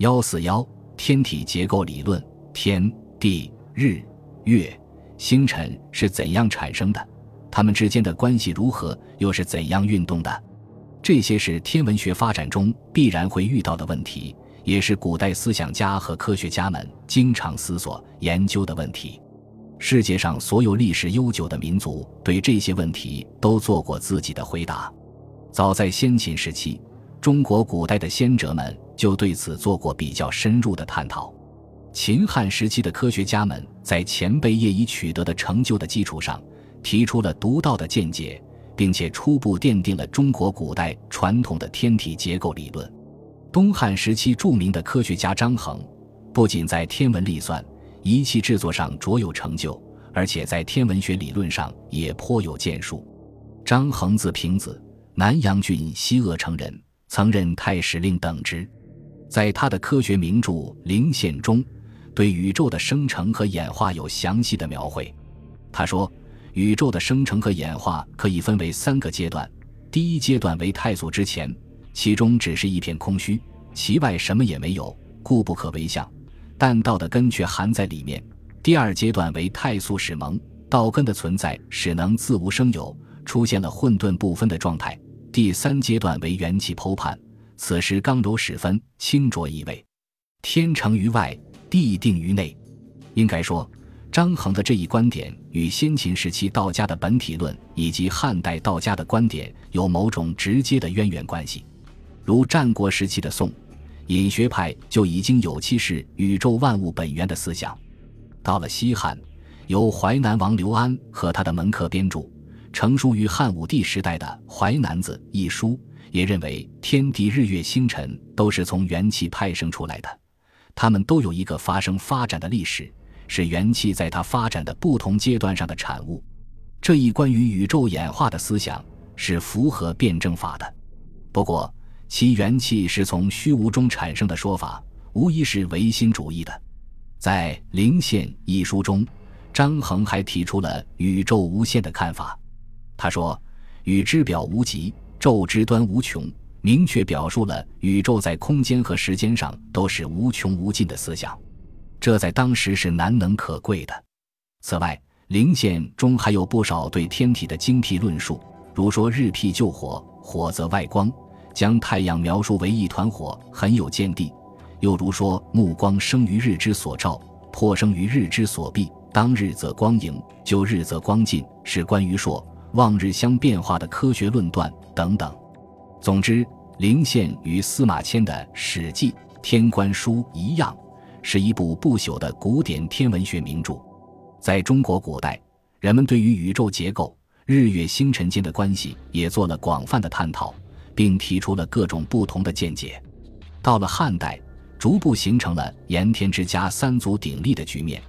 幺四幺天体结构理论：天地日月星辰是怎样产生的？它们之间的关系如何？又是怎样运动的？这些是天文学发展中必然会遇到的问题，也是古代思想家和科学家们经常思索研究的问题。世界上所有历史悠久的民族对这些问题都做过自己的回答。早在先秦时期，中国古代的先哲们就对此做过比较深入的探讨。秦汉时期的科学家们在前辈业已取得的成就的基础上，提出了独到的见解，并且初步奠定了中国古代传统的天体结构理论。东汉时期著名的科学家张衡，不仅在天文历算、仪器制作上卓有成就，而且在天文学理论上也颇有建树。张衡字平子。南阳郡西鄂城人，曾任太史令等职。在他的科学名著《灵宪》中，对宇宙的生成和演化有详细的描绘。他说，宇宙的生成和演化可以分为三个阶段：第一阶段为太祖之前，其中只是一片空虚，其外什么也没有，故不可为相，但道的根却含在里面；第二阶段为太素始萌，道根的存在使能自无生有，出现了混沌不分的状态。第三阶段为元气剖判，此时刚柔始分，清浊易位，天成于外，地定于内。应该说，张衡的这一观点与先秦时期道家的本体论以及汉代道家的观点有某种直接的渊源关系。如战国时期的宋隐学派就已经有其是宇宙万物本源的思想。到了西汉，由淮南王刘安和他的门客编著。成书于汉武帝时代的《淮南子》一书，也认为天地日月星辰都是从元气派生出来的，它们都有一个发生发展的历史，是元气在它发展的不同阶段上的产物。这一关于宇宙演化的思想是符合辩证法的。不过，其元气是从虚无中产生的说法，无疑是唯心主义的。在《灵宪》一书中，张衡还提出了宇宙无限的看法。他说：“宇之表无极，宙之端无穷。”明确表述了宇宙在空间和时间上都是无穷无尽的思想，这在当时是难能可贵的。此外，灵宪中还有不少对天体的精辟论述，如说日辟救火，火则外光，将太阳描述为一团火，很有见地；又如说目光生于日之所照，破生于日之所蔽，当日则光盈，就日则光尽，是关于说。望日相变化的科学论断等等，总之，灵宪与司马迁的《史记·天官书》一样，是一部不朽的古典天文学名著。在中国古代，人们对于宇宙结构、日月星辰间的关系也做了广泛的探讨，并提出了各种不同的见解。到了汉代，逐步形成了炎天之家三足鼎立的局面，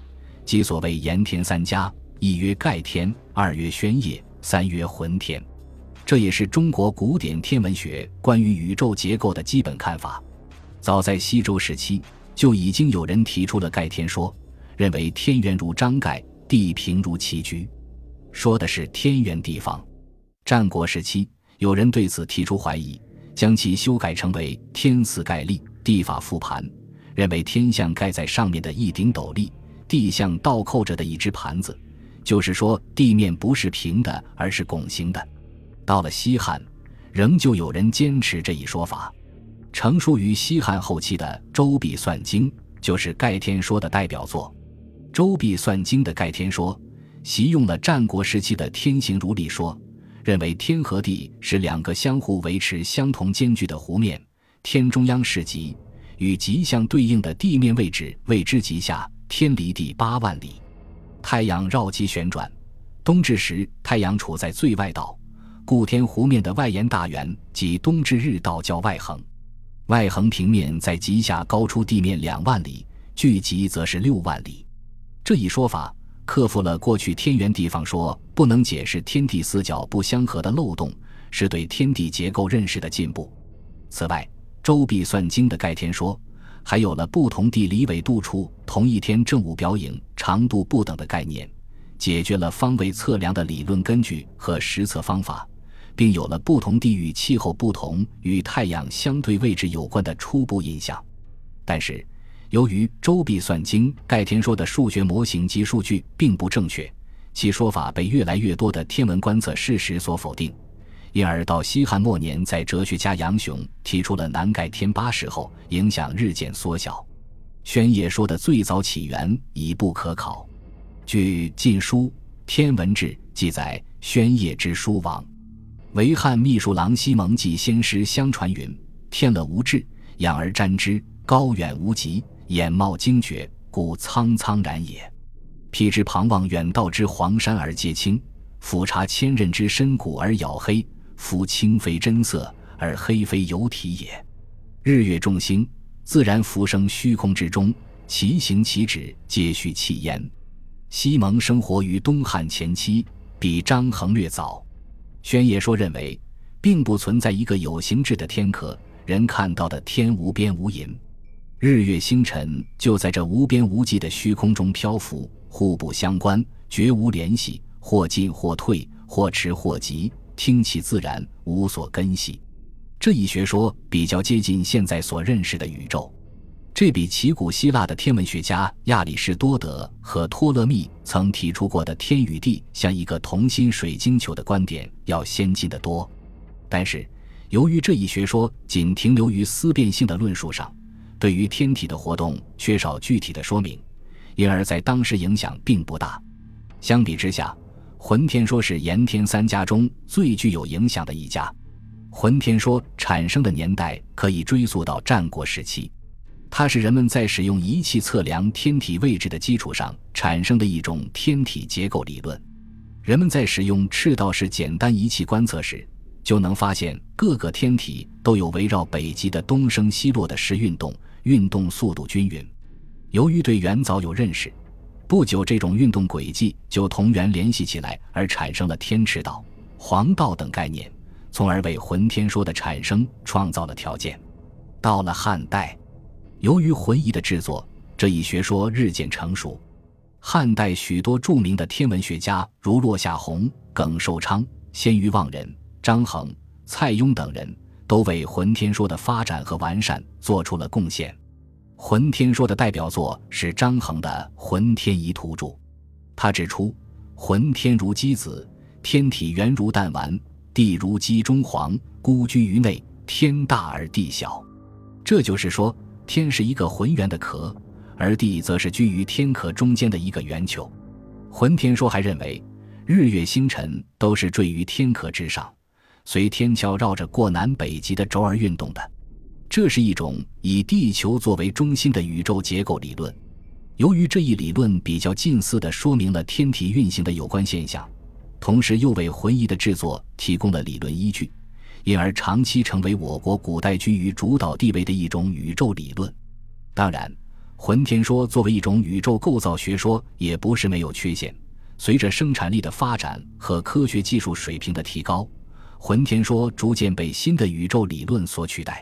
即所谓炎天三家：一曰盖天，二曰宣业。三曰浑天，这也是中国古典天文学关于宇宙结构的基本看法。早在西周时期，就已经有人提出了盖天说，认为天圆如张盖，地平如棋局，说的是天圆地方。战国时期，有人对此提出怀疑，将其修改成为天似盖立，地法复盘，认为天像盖在上面的一顶斗笠，地像倒扣着的一只盘子。就是说，地面不是平的，而是拱形的。到了西汉，仍旧有人坚持这一说法。成书于西汉后期的《周髀算经》就是盖天说的代表作。《周髀算经》的盖天说，习用了战国时期的天行如立说，认为天和地是两个相互维持相同间距的弧面，天中央是极，与极相对应的地面位置谓之极下，天离地八万里。太阳绕极旋转，冬至时太阳处在最外道，故天弧面的外沿大圆即冬至日道叫外横，外横平面在极下高出地面两万里，距极则是六万里。这一说法克服了过去天圆地方说不能解释天地四角不相合的漏洞，是对天地结构认识的进步。此外，《周髀算经》的盖天说。还有了不同地理纬度处同一天正午表影长度不等的概念，解决了方位测量的理论根据和实测方法，并有了不同地域气候不同与太阳相对位置有关的初步印象。但是，由于周必算经盖天说的数学模型及数据并不正确，其说法被越来越多的天文观测事实所否定，因而到西汉末年，在哲学家杨雄提出了南盖天八十后，影响日渐缩小。宣夜说的最早起源已不可考。据《晋书·天文志》记载，宣夜之书王，为汉秘书郎西蒙记先师相传云：“天乐无志，仰而瞻之，高远无极，眼冒惊绝，故苍苍然也。辟之旁望远道之黄山而皆青，俯察千仞之深谷而杳黑，夫青非真色，而黑非有体也。日月众星。”自然浮生虚空之中，其行其止，皆须气焉。西蒙生活于东汉前期，比张衡略早。宣也说认为，并不存在一个有形质的天壳，人看到的天无边无垠，日月星辰就在这无边无际的虚空中漂浮，互不相关，绝无联系，或进或退，或迟或急，听其自然，无所根系。这一学说比较接近现在所认识的宇宙，这比起古希腊的天文学家亚里士多德和托勒密曾提出过的天与地像一个同心水晶球的观点要先进得多。但是，由于这一学说仅停留于思辨性的论述上，对于天体的活动缺少具体的说明，因而，在当时影响并不大。相比之下，浑天说是炎天三家中最具有影响的一家。浑天说产生的年代可以追溯到战国时期，它是人们在使用仪器测量天体位置的基础上产生的一种天体结构理论。人们在使用赤道式简单仪器观测时，就能发现各个天体都有围绕北极的东升西落的时运动，运动速度均匀。由于对圆早有认识，不久这种运动轨迹就同源联系起来，而产生了天池道、黄道等概念。从而为浑天说的产生创造了条件。到了汉代，由于浑仪的制作，这一学说日渐成熟。汉代许多著名的天文学家，如落下闳、耿寿昌、鲜于望人、张衡、蔡邕等人，都为浑天说的发展和完善做出了贡献。浑天说的代表作是张衡的《浑天仪图注》，他指出：浑天如鸡子，天体圆如弹丸。地如鸡中黄，孤居于内，天大而地小。这就是说，天是一个浑圆的壳，而地则是居于天壳中间的一个圆球。浑天说还认为，日月星辰都是坠于天壳之上，随天桥绕着过南北极的轴而运动的。这是一种以地球作为中心的宇宙结构理论。由于这一理论比较近似的说明了天体运行的有关现象。同时又为浑仪的制作提供了理论依据，因而长期成为我国古代居于主导地位的一种宇宙理论。当然，浑天说作为一种宇宙构造学说也不是没有缺陷。随着生产力的发展和科学技术水平的提高，浑天说逐渐被新的宇宙理论所取代。